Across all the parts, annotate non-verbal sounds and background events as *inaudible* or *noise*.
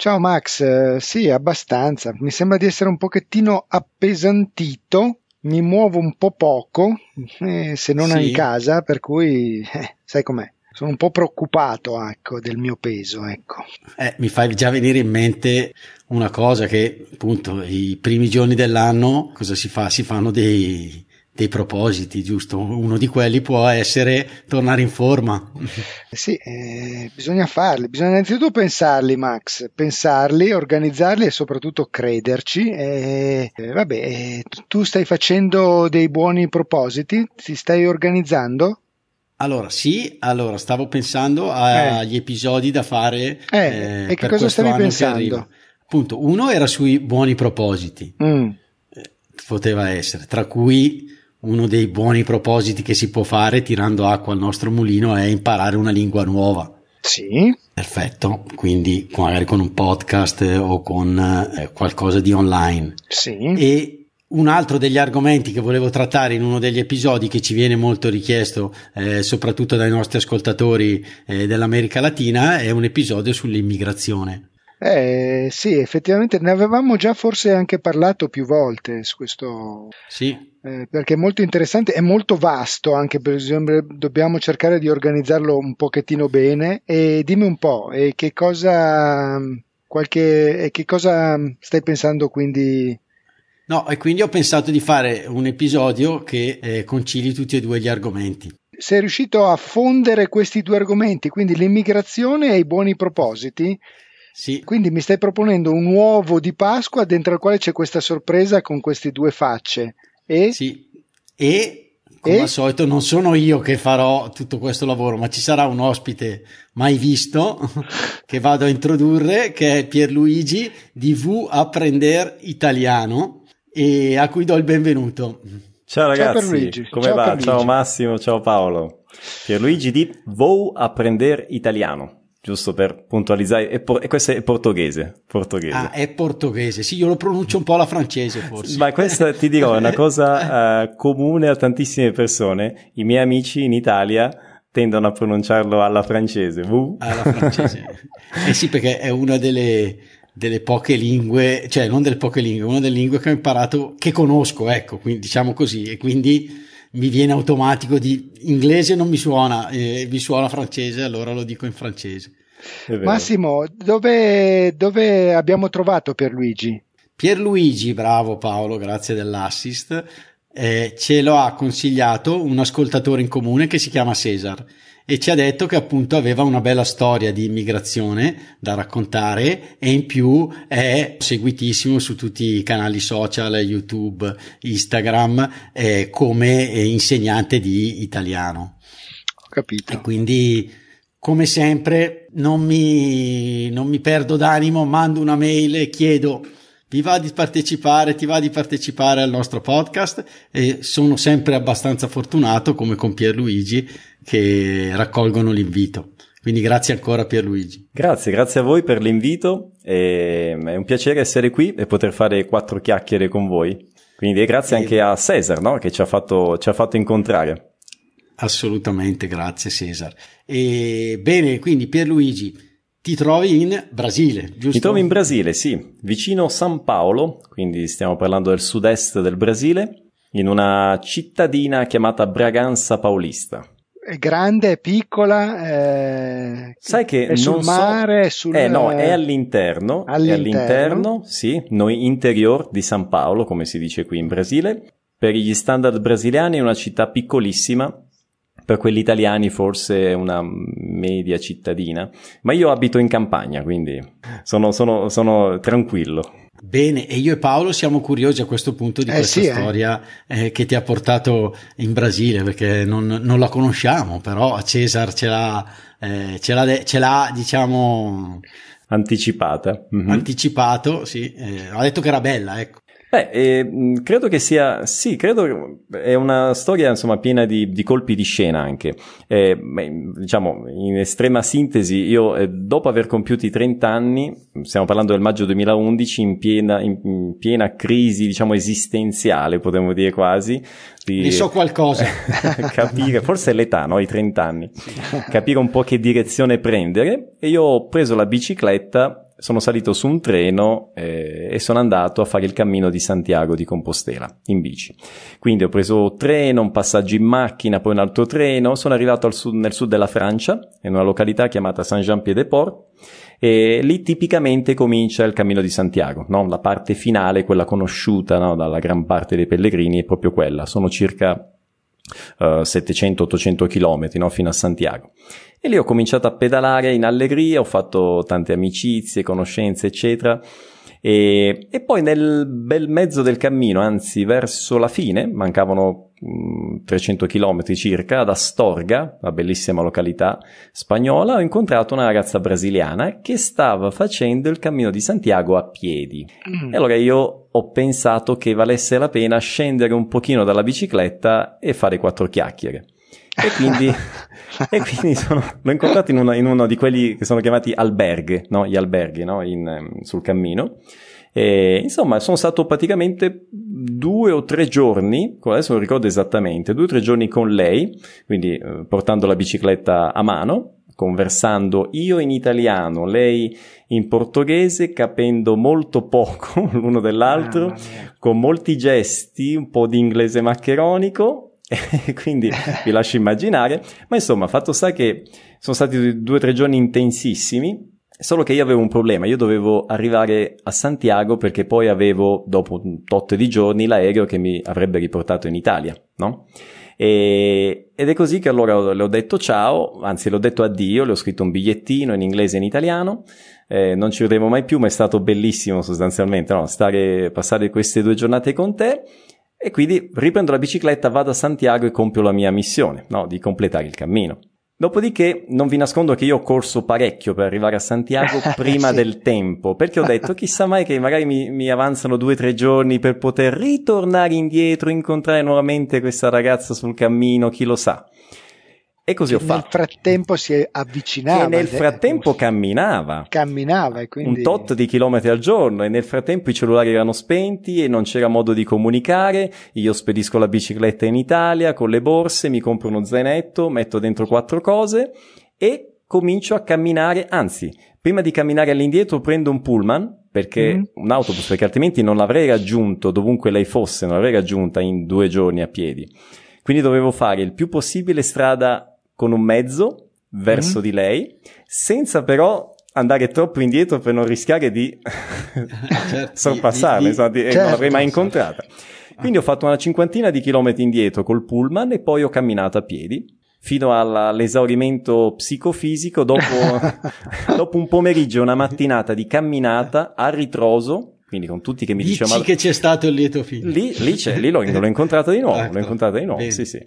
Ciao Max, eh, sì, abbastanza. Mi sembra di essere un pochettino appesantito. Mi muovo un po' poco, eh, se non Sì. in casa, per cui eh, sai com'è. Sono un po' preoccupato, ecco, del mio peso, ecco. Eh, mi fai già venire in mente una cosa che appunto i primi giorni dell'anno cosa si fa? Si fanno dei, dei propositi, giusto? Uno di quelli può essere tornare in forma. Eh Sì, eh, bisogna farli, bisogna innanzitutto pensarli, Max, pensarli, organizzarli e soprattutto crederci. E, eh, vabbè, eh, tu- stai facendo dei buoni propositi? Ti stai organizzando? Allora, sì, allora stavo pensando agli episodi da fare Eh, e che per cosa stavi che pensando? Appunto, uno era sui buoni propositi. Mm, poteva essere, tra cui uno dei buoni propositi che si può fare tirando acqua al nostro mulino è imparare una lingua nuova. sì, Perfetto, quindi magari con un podcast eh, o con eh, qualcosa di online. sì. E un altro degli argomenti che volevo trattare in uno degli episodi che ci viene molto richiesto, eh, soprattutto dai nostri ascoltatori eh, dell'America Latina, è un episodio sull'immigrazione. Eh, sì, effettivamente ne avevamo già forse anche parlato più volte su questo, Sì, eh, perché è molto interessante, è molto vasto, anche per esempio dobbiamo cercare di organizzarlo un pochettino bene e dimmi un po', e che cosa, qualche, e che cosa stai pensando quindi? no, e quindi ho pensato di fare un episodio che eh, concili tutti e due gli argomenti. Sei riuscito a fondere questi due argomenti, quindi l'immigrazione e i buoni propositi? Sì, Quindi mi stai proponendo un uovo di Pasqua dentro al quale c'è questa sorpresa con queste due facce. E sì. E come E? al solito non sono io che farò tutto questo lavoro, ma ci sarà un ospite mai visto *laughs* che vado a introdurre, che è Pierluigi di V Apprender Italiano e a cui do il benvenuto. Ciao Ciao ragazzi, Pierluigi. come Ciao va? Pierluigi. Ciao Massimo, ciao Paolo. Pierluigi di Vou Apprender Italiano, giusto per puntualizzare, e, por- e questo è portoghese, portoghese. Ah, è portoghese. Sì, io lo pronuncio un po' alla francese forse. Ma questa ti dirò è una cosa *laughs* eh, comune a tantissime persone. I miei amici in Italia tendono a pronunciarlo alla francese. Vou. alla francese. *laughs* eh sì, perché è una delle, delle poche lingue, cioè non delle poche lingue, una delle lingue che ho imparato, che conosco, ecco, quindi diciamo così, e quindi mi viene automatico di inglese non mi suona, eh, mi suona francese, allora lo dico in francese. Massimo, dove, dove abbiamo trovato Pierluigi? Pierluigi, bravo Paolo, grazie dell'assist, eh, ce lo ha consigliato un ascoltatore in comune che si chiama Cesar e ci ha detto che appunto aveva una bella storia di immigrazione da raccontare e in più è seguitissimo su tutti i canali social, YouTube, Instagram eh, come insegnante di italiano. Ho capito. E quindi, come sempre, non mi, non mi perdo d'animo, mando una mail e chiedo vi va di partecipare, ti va di partecipare al nostro podcast e sono sempre abbastanza fortunato come con Pierluigi che raccolgono l'invito. Quindi grazie ancora Pierluigi. Grazie, grazie a voi per l'invito. e- È un piacere essere qui e poter fare quattro chiacchiere con voi. Quindi e grazie Sì. anche a Cesar, no? Che ci ha fatto, ci ha fatto incontrare. Assolutamente, grazie Cesar. E bene, quindi Pierluigi, ti trovi in Brasile, giusto? Mi trovo in Brasile, sì, vicino San Paolo, quindi stiamo parlando del sud-est del Brasile, in una cittadina chiamata Braganza Paulista. È grande, è piccola, eh, Sai che è sul non so- mare, è sul... Eh no, è all'interno, è All'interno. all'interno, sì, noi interior di San Paolo, come si dice qui in Brasile. Per gli standard brasiliani è una città piccolissima, per quelli italiani forse è una media cittadina, ma io abito in campagna, quindi sono, sono- sono tranquillo. Bene, e io e Paolo siamo curiosi a questo punto di Eh questa sì, eh. storia eh, che ti ha portato in Brasile, perché non, non la conosciamo, però Cesar ce l'ha, eh, ce l'ha, de- ce l'ha, diciamo, Anticipata. Mm-hmm. Anticipato, sì. Eh, ha detto che era bella, ecco. Beh, eh, credo che sia, sì, credo è una storia insomma piena di, di colpi di scena anche. Eh, diciamo, in estrema sintesi, io eh, dopo aver compiuto i 30 anni, stiamo parlando del maggio 2011, in piena, in, in piena crisi, diciamo, esistenziale, potremmo dire quasi. Di, ne so qualcosa. *laughs* capire, forse è l'età, no? I 30 anni. Capire un po' che direzione prendere. E io ho preso la bicicletta sono salito su un treno eh, e sono andato a fare il cammino di Santiago di Compostela in bici. Quindi ho preso treno, un passaggio in macchina, poi un altro treno, sono arrivato sud, nel sud della Francia, in una località chiamata Saint-Jean-Pied-de-Port, e lì tipicamente comincia il cammino di Santiago, no? la parte finale, quella conosciuta no? dalla gran parte dei pellegrini, è proprio quella, sono circa uh, eh, 700-800 km no? fino a Santiago. E lì ho cominciato a pedalare in allegria, ho fatto tante amicizie, conoscenze, eccetera. E, e, poi nel bel mezzo del cammino, anzi verso la fine, mancavano mh, 300 km circa, ad Astorga, una bellissima località spagnola, ho incontrato una ragazza brasiliana che stava facendo il cammino di Santiago a piedi. Mm. E allora io ho pensato che valesse la pena scendere un pochino dalla bicicletta e fare quattro chiacchiere. E quindi, *laughs* e quindi sono, l'ho incontrato in, una, in, uno di quelli che sono chiamati alberghi, no? Gli alberghi, no? in, ehm, sul cammino. E, insomma, sono stato praticamente due o tre giorni, adesso non ricordo esattamente, due o tre giorni con lei, quindi eh, portando la bicicletta a mano, conversando io in italiano, lei in portoghese, capendo molto poco *laughs* l'uno dell'altro, con molti gesti, un po' di inglese maccheronico *laughs* quindi vi lascio immaginare. Ma insomma, fatto sta che sono stati due o tre giorni intensissimi, solo che io avevo un problema, io dovevo arrivare a Santiago perché poi avevo, dopo un tot di giorni, l'aereo che mi avrebbe riportato in Italia, no? E, ed è così che allora le ho detto ciao, anzi le ho detto addio, le ho scritto un bigliettino in inglese e in italiano, eh, non ci vedremo mai più, ma è stato bellissimo sostanzialmente, no? Stare, passare queste due giornate con te e quindi riprendo la bicicletta, vado a Santiago e compio la mia missione, no, di completare il cammino. Dopodiché non vi nascondo che io ho corso parecchio per arrivare a Santiago *laughs* prima sì. del tempo, perché ho detto chissà mai che magari mi, mi avanzano due o tre giorni per poter ritornare indietro, incontrare nuovamente questa ragazza sul cammino, chi lo sa. E così ho fatto. Nel frattempo si avvicinava. Che nel frattempo camminava. Camminava e quindi... Un tot di chilometri al giorno e nel frattempo i cellulari erano spenti e non c'era modo di comunicare. Io spedisco la bicicletta in Italia con le borse, mi compro uno zainetto, metto dentro quattro cose e comincio a camminare, anzi, prima di camminare all'indietro prendo un pullman perché mm. un autobus, perché altrimenti non l'avrei raggiunto dovunque lei fosse, non l'avrei raggiunta in due giorni a piedi. Quindi dovevo fare il più possibile strada con un mezzo verso mm di lei, senza però andare troppo indietro per non rischiare di certo, *laughs* sorpassarla, insomma, di, certo, non l'avrei mai incontrata. Quindi ho fatto una cinquantina di chilometri indietro col pullman e poi ho camminato a piedi fino all'esaurimento psicofisico dopo, *laughs* *laughs* dopo un pomeriggio, una mattinata di camminata a ritroso quindi con tutti che mi Dici dicevano... che c'è stato il lieto fine. Lì, lì, c'è, lì l'ho, *laughs* l'ho incontrata di nuovo, ecco. l'ho incontrata di nuovo, Bene. sì sì.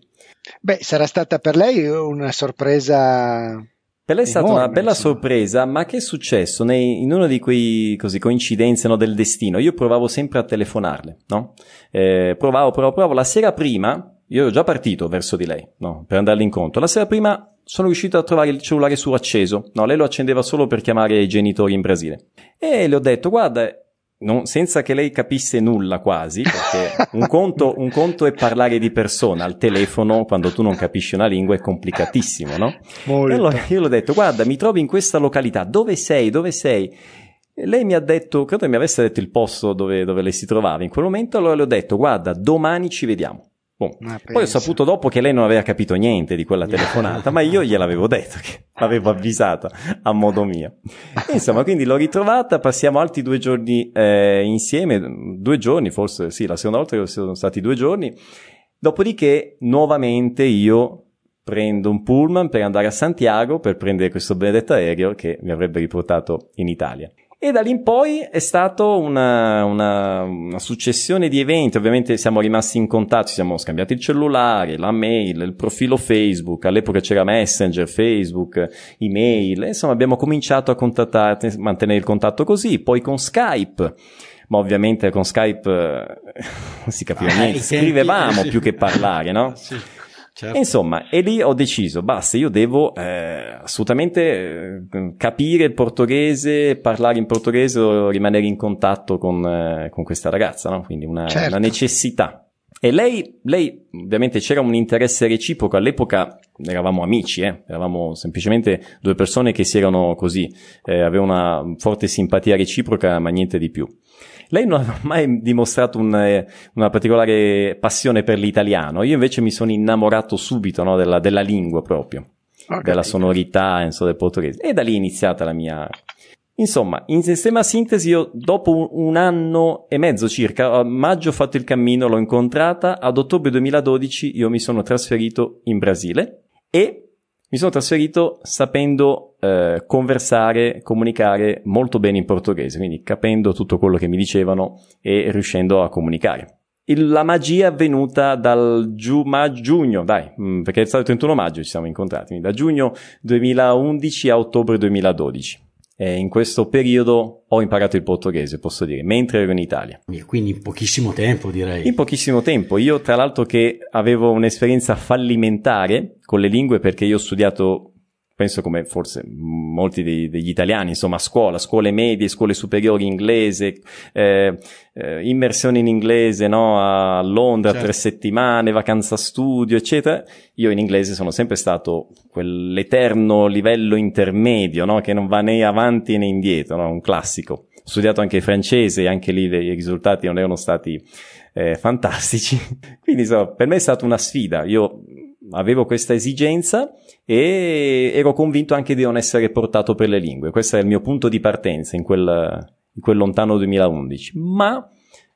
Beh, sarà stata per lei una sorpresa per lei è stata una bella insomma. sorpresa, ma che è successo? Nei, in una di quei così, coincidenze no, del destino, io provavo sempre a telefonarle, no? Eh, provavo, provavo, provavo. La sera prima, io ero già partito verso di lei, no? Per andarle incontro. La sera prima sono riuscito a trovare il cellulare suo acceso. No, lei lo accendeva solo per chiamare i genitori in Brasile. E le ho detto, guarda, non, senza che lei capisse nulla quasi, perché *laughs* un conto, un conto, è parlare di persona al telefono quando tu non capisci una lingua è complicatissimo, no? Molto. E allora io le ho detto, guarda, mi trovi in questa località, dove sei, dove sei? E lei mi ha detto, credo mi avesse detto il posto dove, dove lei si trovava in quel momento, allora le ho detto, guarda, domani ci vediamo. Boh. Poi ho saputo dopo che lei non aveva capito niente di quella telefonata, ma io gliel'avevo detto, che *laughs* l'avevo avvisata a modo mio. E insomma, quindi l'ho ritrovata, passiamo altri due giorni eh, insieme, due giorni forse, sì, la seconda volta sono stati due giorni. Dopodiché, nuovamente io prendo un pullman per andare a Santiago per prendere questo benedetto aereo che mi avrebbe riportato in Italia. E da lì in poi è stata una, una, una, successione di eventi, ovviamente siamo rimasti in contatto, ci siamo scambiati il cellulare, la mail, il profilo Facebook, all'epoca c'era Messenger, Facebook, email, insomma abbiamo cominciato a contattare, mantenere il contatto così, poi con Skype ma ovviamente con Skype eh, *laughs* non si capiva ah, niente, scrivevamo più che parlare, no? Sì. Certo. Insomma, e lì ho deciso, basta, io devo eh, assolutamente eh, capire il portoghese, parlare in portoghese rimanere in contatto con, eh, con questa ragazza, no? Quindi una, certo. una necessità. E lei, lei, ovviamente c'era un interesse reciproco, all'epoca eravamo amici, eh? eravamo semplicemente due persone che si erano così, eh, avevano una forte simpatia reciproca, ma niente di più. Lei non ha *laughs* mai dimostrato un, eh, una particolare passione per l'italiano, io invece mi sono innamorato subito no, della, della, lingua proprio, okay. della sonorità insomma, del portoghese. E da lì è iniziata la mia... Insomma, in estrema sintesi, io dopo un, un anno e mezzo circa, a maggio ho fatto il cammino, l'ho incontrata, ad ottobre 2012 io mi sono trasferito in Brasile e mi sono trasferito sapendo eh, conversare, comunicare molto bene in portoghese, quindi capendo tutto quello che mi dicevano e riuscendo a comunicare. Il, la magia è avvenuta dal giu, ma, giugno, dai, mm, perché è stato il 31 maggio ci siamo incontrati, da giugno 2011 a ottobre 2012. E in questo periodo ho imparato il portoghese, posso dire, mentre ero in Italia. Quindi in pochissimo tempo, direi. In pochissimo tempo. Io, tra l'altro, che avevo un'esperienza fallimentare con le lingue perché io ho studiato penso come forse molti dei, degli italiani, insomma, a scuola, scuole medie, scuole superiori inglese, eh, eh, immersione in inglese, no? A Londra, certo. tre settimane, vacanza studio, eccetera. Io in inglese sono sempre stato quell'eterno livello intermedio, no? Che non va né avanti né indietro, no? Un classico. Ho studiato anche francese e anche lì i risultati non erano stati eh, fantastici. *laughs* Quindi, insomma, per me è stata una sfida. Io avevo questa esigenza e ero convinto anche di non essere portato per le lingue. Questo è il mio punto di partenza in quel, in quel lontano 2011. Ma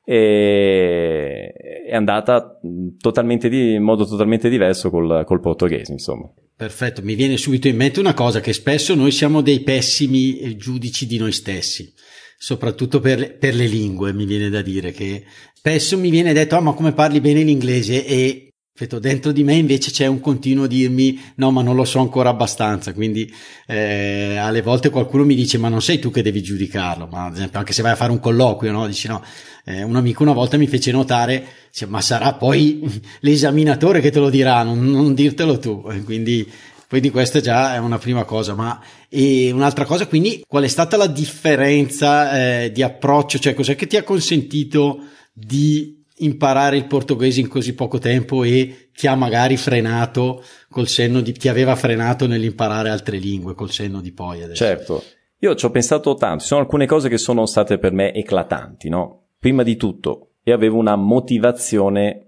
eh, è andata totalmente di, in modo totalmente diverso col, col portoghese, insomma. Perfetto, mi viene subito in mente una cosa che spesso noi siamo dei pessimi giudici di noi stessi, soprattutto per, per le lingue, mi viene da dire che spesso mi viene detto, ah ma come parli bene l'inglese e dentro di me invece c'è un continuo dirmi no ma non lo so ancora abbastanza. Quindi eh, alle volte qualcuno mi dice ma non sei tu che devi giudicarlo. Ma ad esempio anche se vai a fare un colloquio no dici no. Eh, un amico una volta mi fece notare dice, ma sarà poi *laughs* l'esaminatore che te lo dirà non, non dirtelo tu. Quindi quindi questa già è una prima cosa ma e un'altra cosa quindi qual è stata la differenza eh, di approccio? Cioè cos'è che ti ha consentito di imparare il portoghese in così poco tempo e ti ha magari frenato col senno di, ti aveva frenato nell'imparare altre lingue col senno di poi adesso. Certo. Io ci ho pensato tanto, ci sono alcune cose che sono state per me eclatanti, no? Prima di tutto, io avevo una motivazione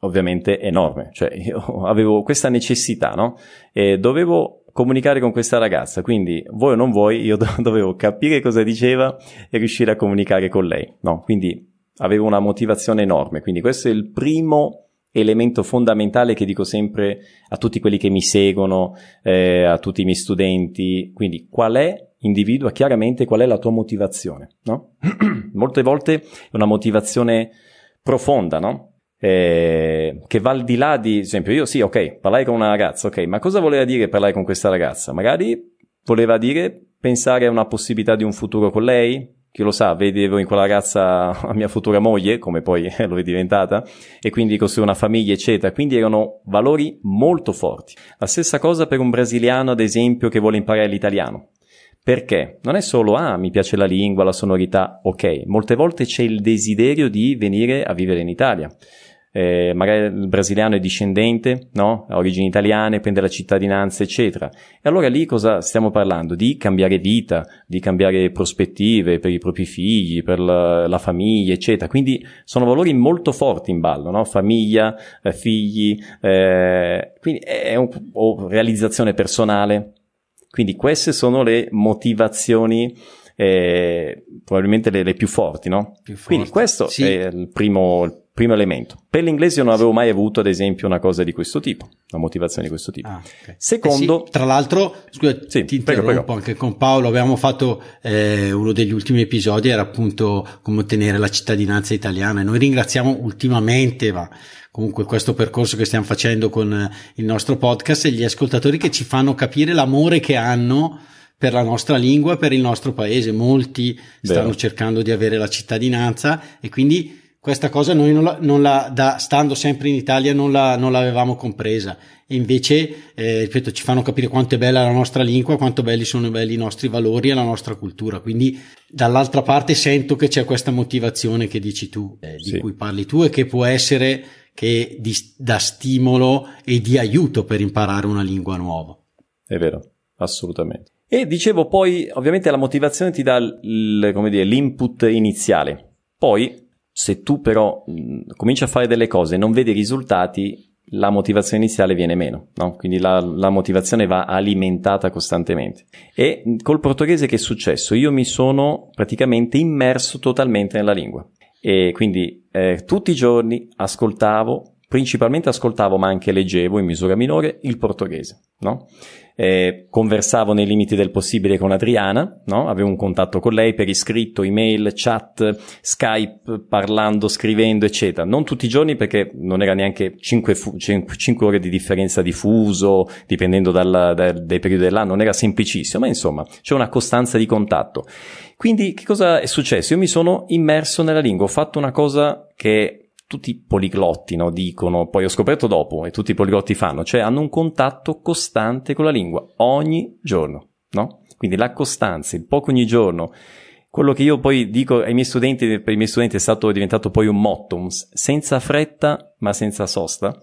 ovviamente enorme, cioè *laughs* io avevo questa necessità, no? E dovevo comunicare con questa ragazza, quindi vuoi o non vuoi, io *laughs* dovevo capire cosa diceva e riuscire a comunicare con lei, no? Quindi avevo una motivazione enorme, quindi questo è il primo elemento fondamentale che dico sempre a tutti quelli che mi seguono, eh, a tutti i miei studenti, quindi qual è, individua chiaramente qual è la tua motivazione, no? *clears throat* Molte volte è una motivazione profonda, no? Eh, che va al di là di, ad esempio, io sì, ok, parlare con una ragazza, ok, ma cosa voleva dire parlare con questa ragazza? Magari voleva dire pensare a una possibilità di un futuro con lei, chi lo sa, vedevo in quella ragazza *laughs* la mia futura moglie, come poi lo è diventata, e quindi costruire una famiglia, eccetera. Quindi erano valori molto forti. La stessa cosa per un brasiliano, ad esempio, che vuole imparare l'italiano. Perché? Non è solo, ah, mi piace la lingua, la sonorità, ok. Molte volte c'è il desiderio di venire a vivere in Italia eh, magari il brasiliano è discendente, no? ha origini italiane, prende la cittadinanza, eccetera. E allora lì cosa stiamo parlando? Di cambiare vita, di cambiare prospettive per i propri figli, per la, la famiglia, eccetera. Quindi sono valori molto forti in ballo, no? famiglia, eh, figli, eh, quindi è un, o realizzazione personale. Quindi queste sono le motivazioni eh, probabilmente le, le, più forti, no? Più forti. Quindi questo sì. è il primo, Primo elemento. Per l'inglese non avevo mai avuto, ad esempio, una cosa di questo tipo, una motivazione di questo tipo. Ah, okay. Secondo... Eh sì, tra l'altro, scusa, sì, ti interrompo prego, prego. anche con Paolo, abbiamo fatto eh, uno degli ultimi episodi, era appunto come ottenere la cittadinanza italiana e noi ringraziamo ultimamente, ma comunque questo percorso che stiamo facendo con il nostro podcast e gli ascoltatori che ci fanno capire l'amore che hanno per la nostra lingua per il nostro paese. Molti stanno Vero. cercando di avere la cittadinanza e quindi questa cosa noi non la, non la da, stando sempre in Italia non, la, non l'avevamo compresa. E invece eh, ripeto ci fanno capire quanto è bella la nostra lingua quanto belli sono belli i nostri valori e la nostra cultura. Quindi dall'altra parte sento che c'è questa motivazione che dici tu eh, di sì. cui parli tu e che può essere che di, da stimolo e di aiuto per imparare una lingua nuova. È vero assolutamente. E dicevo poi ovviamente la motivazione ti dà il, come dire, l'input iniziale. Poi se tu però mh, cominci a fare delle cose e non vedi risultati, la motivazione iniziale viene meno, no? Quindi la, la, motivazione va alimentata costantemente. E col portoghese che è successo? Io mi sono praticamente immerso totalmente nella lingua. E quindi eh, tutti i giorni ascoltavo, principalmente ascoltavo ma anche leggevo in misura minore il portoghese, no? eh, conversavo nei limiti del possibile con Adriana, no? avevo un contatto con lei per iscritto, email, chat, Skype, parlando, scrivendo, eccetera. Non tutti i giorni perché non era neanche 5, fu- 5, 5 ore di differenza di fuso, dipendendo dal, dal, dai periodi dell'anno, non era semplicissimo, ma insomma c'è una costanza di contatto. Quindi che cosa è successo? Io mi sono immerso nella lingua, ho fatto una cosa che tutti i poliglotti no, dicono, poi ho scoperto dopo e tutti i poliglotti fanno, cioè hanno un contatto costante con la lingua ogni giorno, no? Quindi la costanza, il poco ogni giorno, quello che io poi dico ai miei studenti, per i miei studenti è stato diventato poi un motto, un senza fretta ma senza sosta.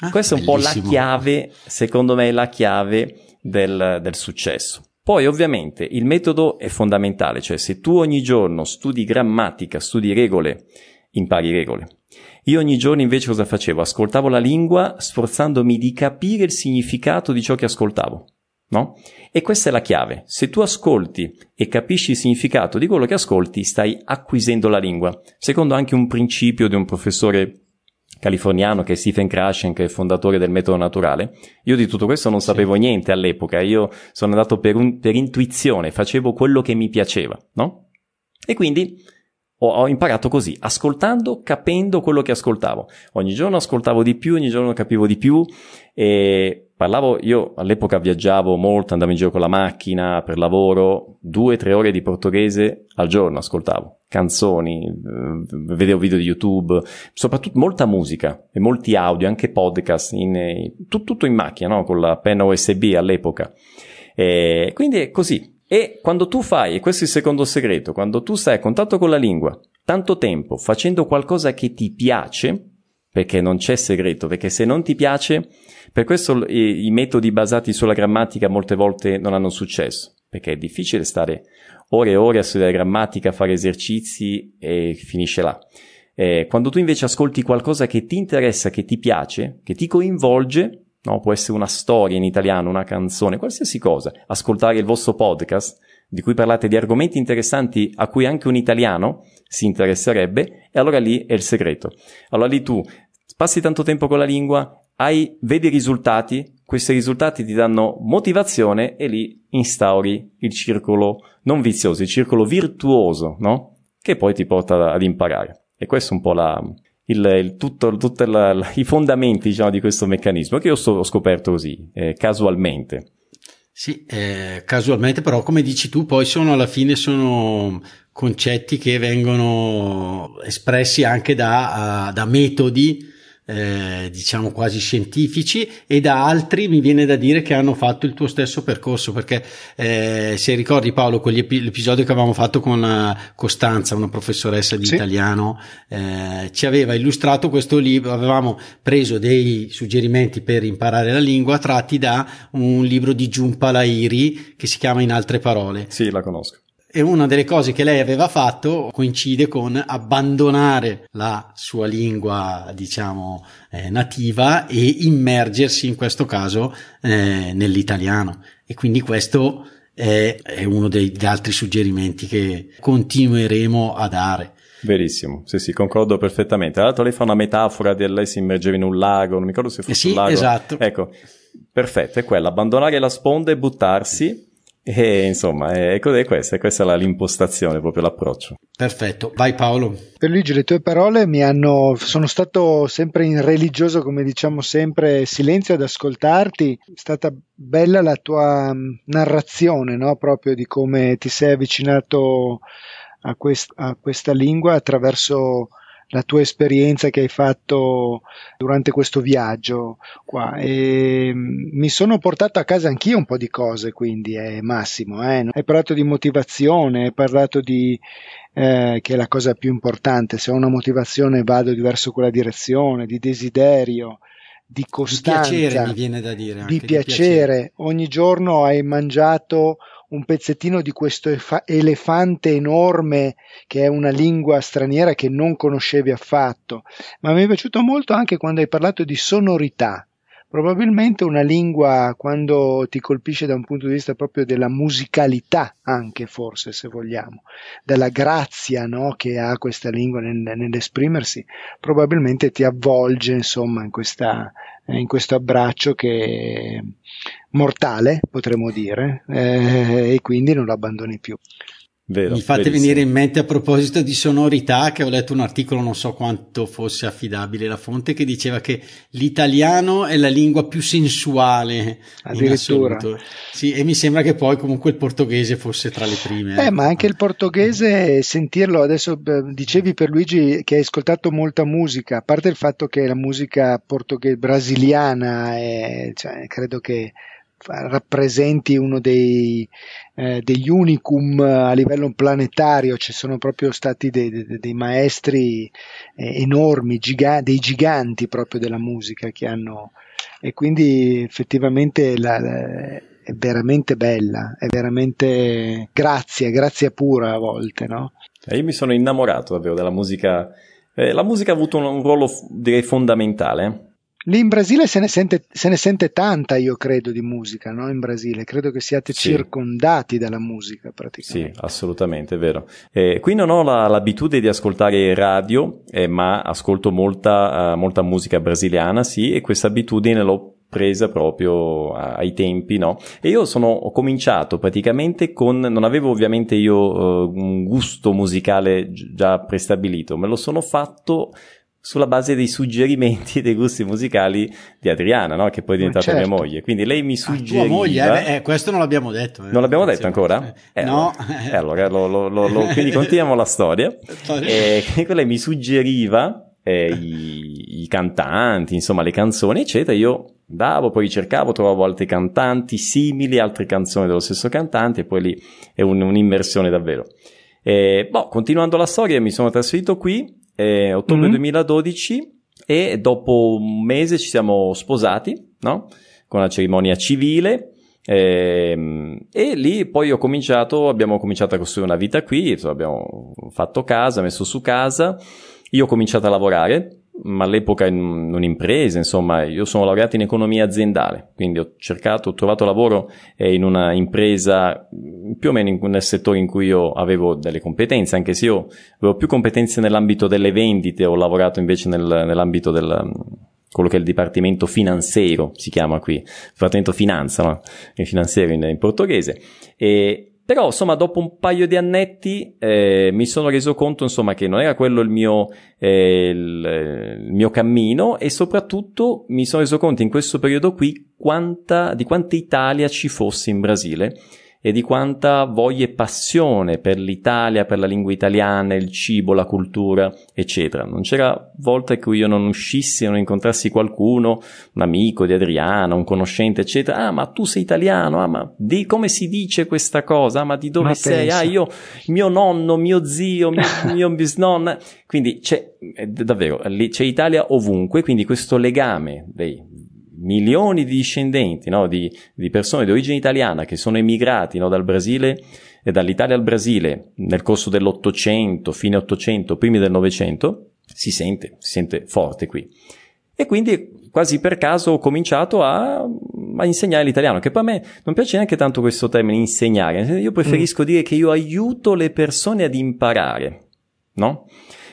Ah, Questa è un bellissimo. po' la chiave, secondo me, la chiave del, del successo. Poi ovviamente il metodo è fondamentale, cioè se tu ogni giorno studi grammatica, studi regole, impari regole. Io ogni giorno invece cosa facevo? Ascoltavo la lingua sforzandomi di capire il significato di ciò che ascoltavo. No? E questa è la chiave. Se tu ascolti e capisci il significato di quello che ascolti, stai acquisendo la lingua. Secondo anche un principio di un professore californiano che è Stephen Krashen, che è fondatore del metodo naturale. Io di tutto questo non sapevo sì. niente all'epoca, io sono andato per, un, per intuizione, facevo quello che mi piaceva, no? E quindi ho, ho, imparato così, ascoltando, capendo quello che ascoltavo. Ogni giorno ascoltavo di più, ogni giorno capivo di più e parlavo, io all'epoca viaggiavo molto, andavo in giro con la macchina per lavoro, due, tre ore di portoghese al giorno ascoltavo. Canzoni, eh, vedevo video di YouTube, soprattutto molta musica e molti audio, anche podcast, in, tutto in macchina, no? con la penna USB all'epoca. E quindi è così, e quando tu fai, e questo è il secondo segreto, quando tu stai a contatto con la lingua tanto tempo facendo qualcosa che ti piace, perché non c'è segreto, perché se non ti piace, per questo i, i metodi basati sulla grammatica molte volte non hanno successo, perché è difficile stare ore e ore a studiare grammatica, fare esercizi e finisce là. Eh, quando tu invece ascolti qualcosa che ti interessa, che ti piace, che ti coinvolge, no? può essere una storia in italiano, una canzone, qualsiasi cosa, ascoltare il vostro podcast di cui parlate di argomenti interessanti a cui anche un italiano si interesserebbe, e allora lì è il segreto. Allora lì tu passi tanto tempo con la lingua, hai, vedi i risultati, questi risultati ti danno motivazione e lì instauri il circolo non vizioso, il circolo virtuoso, no? Che poi ti porta ad imparare. E questo è un po' la, il, il tutto, tutti i fondamenti diciamo, di questo meccanismo che io so, ho scoperto così, eh, casualmente. Sì, eh, casualmente però come dici tu poi sono alla fine sono concetti che vengono espressi anche da, da metodi eh, diciamo quasi scientifici e da altri mi viene da dire che hanno fatto il tuo stesso percorso perché eh, se ricordi Paolo quell'episodio che avevamo fatto con eh, Costanza una professoressa di sì. italiano eh, ci aveva illustrato questo libro avevamo preso dei suggerimenti per imparare la lingua tratti da un libro di Giunpa Lairi che si chiama In altre parole sì la conosco e una delle cose che lei aveva fatto coincide con abbandonare la sua lingua, diciamo, eh, nativa e immergersi in questo caso eh, nell'italiano. E quindi questo è, è uno degli altri suggerimenti che continueremo a dare. Verissimo, sì sì, concordo perfettamente. Tra l'altro lei fa una metafora di lei si immergeva in un lago, non mi ricordo se fosse Eh sì, un lago. esatto. Ecco, perfetto, è quella, abbandonare la sponda e buttarsi e insomma, è, è questa, è questa la- l'impostazione, proprio l'approccio. Perfetto, vai Paolo. Per Luigi, le tue parole mi hanno. Sono stato sempre in religioso, come diciamo sempre, silenzio ad ascoltarti. È stata bella la tua mh, narrazione, no? Proprio di come ti sei avvicinato a, quest- a questa lingua attraverso la tua esperienza che hai fatto durante questo viaggio qua. E mh, mi sono portato a casa anch'io un po' di cose, quindi, eh, Massimo. Eh? Hai parlato di motivazione, hai parlato di eh, che è la cosa più importante. Se ho una motivazione vado verso quella direzione, di desiderio, di Di costanza, piacere mi viene da dire. di piacere. Ogni giorno hai mangiato un pezzettino di questo efa- elefante enorme che è una lingua straniera che non conoscevi affatto. Ma mi è piaciuto molto anche quando hai parlato di sonorità. Probabilmente una lingua, quando ti colpisce da un punto di vista proprio della musicalità, anche forse se vogliamo, della grazia no, che ha questa lingua nel- nell'esprimersi, probabilmente ti avvolge insomma in, questa, eh, in questo abbraccio che è mortale, potremmo dire, eh, e quindi non lo abbandoni più. Vero, Mi fate verissimo. venire in mente a proposito di sonorità che ho letto un articolo, non so quanto fosse affidabile la fonte, che diceva che l'italiano è la lingua più sensuale Addirittura. Sì, e mi sembra che poi comunque il portoghese fosse tra le prime. Eh, ma anche il portoghese, sentirlo adesso, eh, dicevi per Luigi che hai ascoltato molta musica, a parte il fatto che la musica portoghese brasiliana è, cioè, credo che rappresenti uno dei, eh, degli unicum a livello planetario, ci sono proprio stati dei, dei- dei maestri eh, enormi, giga- dei giganti proprio della musica che hanno, e quindi effettivamente la- è veramente bella, è veramente grazia, grazia pura a volte, no? Io mi sono innamorato davvero della musica. eh, la musica ha avuto un, un ruolo, direi, fondamentale. Lì in Brasile se ne sente, se ne sente tanta, io credo, di musica, no? In Brasile, credo che siate Sì. circondati dalla musica Sì, praticamente. assolutamente, è vero. Eh, qui non ho la- l'abitudine di ascoltare radio, eh, ma ascolto molta, eh, molta musica brasiliana, sì, e questa abitudine l'ho presa proprio ai tempi, no? E io sono, ho cominciato praticamente con, non avevo ovviamente io eh, un gusto musicale gi- già prestabilito, me lo sono fatto sulla base dei suggerimenti e dei gusti musicali di Adriana, no? Che poi è diventata certo. mia moglie. Quindi lei mi Ah, suggeriva... tua moglie, eh, eh, questo non l'abbiamo detto. eh. Non l'abbiamo detto ancora? Eh, no. allora, eh, allora lo- lo- lo- quindi *laughs* continuiamo la storia. Eh, lei mi suggeriva eh, i, i cantanti, insomma le canzoni, eccetera. Io andavo, poi ricercavo, trovavo altri cantanti simili, altre canzoni dello stesso cantante, e poi lì è un- un'immersione davvero. Eh, boh, continuando la storia, mi sono trasferito qui, eh, ottobre Mhm. 2012, e dopo un mese ci siamo sposati, no? Con la cerimonia civile. Ehm, e lì poi ho cominciato, abbiamo cominciato a costruire una vita qui, abbiamo fatto casa, messo su casa. Io ho cominciato a lavorare, ma all'epoca in un'impresa, insomma, io sono laureato in economia aziendale, quindi ho cercato, ho trovato lavoro eh, in una impresa mh, più o meno in- nel settore in cui io avevo delle competenze, anche se io avevo più competenze nell'ambito delle vendite, ho lavorato invece nel- nell'ambito del quello che è il dipartimento finanziero, si chiama qui, dipartimento finanza, no? in finanziario in, in portoghese. E, però, insomma, dopo un paio di annetti eh, mi sono reso conto, insomma, che non era quello il mio, eh, il, il mio cammino e soprattutto mi sono reso conto in questo periodo qui quanta, di quanta Italia ci fosse in Brasile e di quanta voglia e passione per l'Italia, per la lingua italiana, il cibo, la cultura, eccetera. Non c'era volta in cui io non uscissi e non incontrassi qualcuno, un amico di Adriano, un conoscente, eccetera. Ah, ma tu sei italiano, ah, ma di come si dice questa cosa? Ah, ma di dove Ma sei? pensa. Ah, io, mio nonno, mio zio, mio, *laughs* mio bisnonna. Quindi c'è, eh, davvero, c'è Italia ovunque, quindi questo legame dei milioni di discendenti, no, di, di persone di origine italiana che sono emigrati no, dal Brasile e dall'Italia al Brasile nel corso dell'Ottocento, fine Ottocento, primi del Novecento, si sente, si sente forte qui. E quindi quasi per caso ho cominciato a, a insegnare l'italiano, che poi a me non piace neanche tanto questo termine insegnare, io preferisco dire che io aiuto le persone ad imparare. no?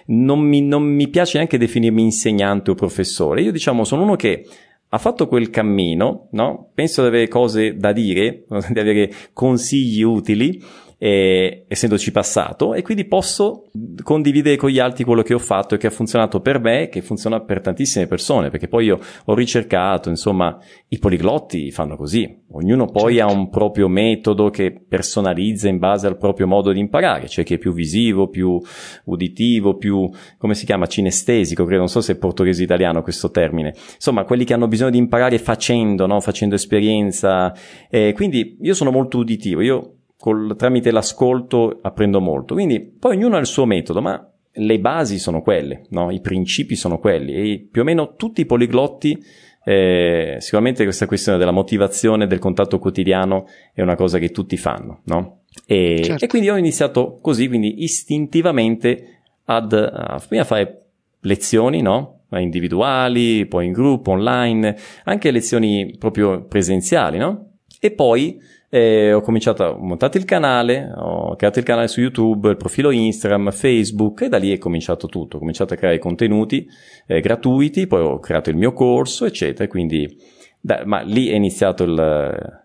Non mi, non mi piace neanche definirmi insegnante o professore. Io diciamo sono uno che ha fatto quel cammino, no? Penso di avere cose da dire, *laughs* di avere consigli utili eh, essendoci passato e quindi posso condividere con gli altri quello che ho fatto e che ha funzionato per me e che funziona per tantissime persone perché poi io ho ricercato insomma i poliglotti fanno così. Ognuno poi certo. ha un proprio metodo che personalizza in base al proprio modo di imparare. C'è chi è più visivo più uditivo più come si chiama cinestesico credo non so se è portoghese italiano questo termine. Insomma quelli che hanno bisogno di imparare facendo no? facendo esperienza. Eh, quindi io sono molto uditivo. Io col, tramite l'ascolto apprendo molto. Quindi poi ognuno ha il suo metodo, ma le basi sono quelle, no? i principi sono quelli e più o meno tutti i poliglotti, eh, sicuramente questa questione della motivazione, del contatto quotidiano è una cosa che tutti fanno, no? E, certo. e quindi ho iniziato così, quindi istintivamente ad, a, fare lezioni, no? individuali, poi in gruppo, online, anche lezioni proprio presenziali, no? E poi e ho cominciato, ho montato il canale, ho creato il canale su YouTube, il profilo Instagram, Facebook e da lì è cominciato tutto. Ho cominciato a creare contenuti eh, gratuiti, poi ho creato il mio corso, eccetera. Quindi, da, ma lì è iniziato il...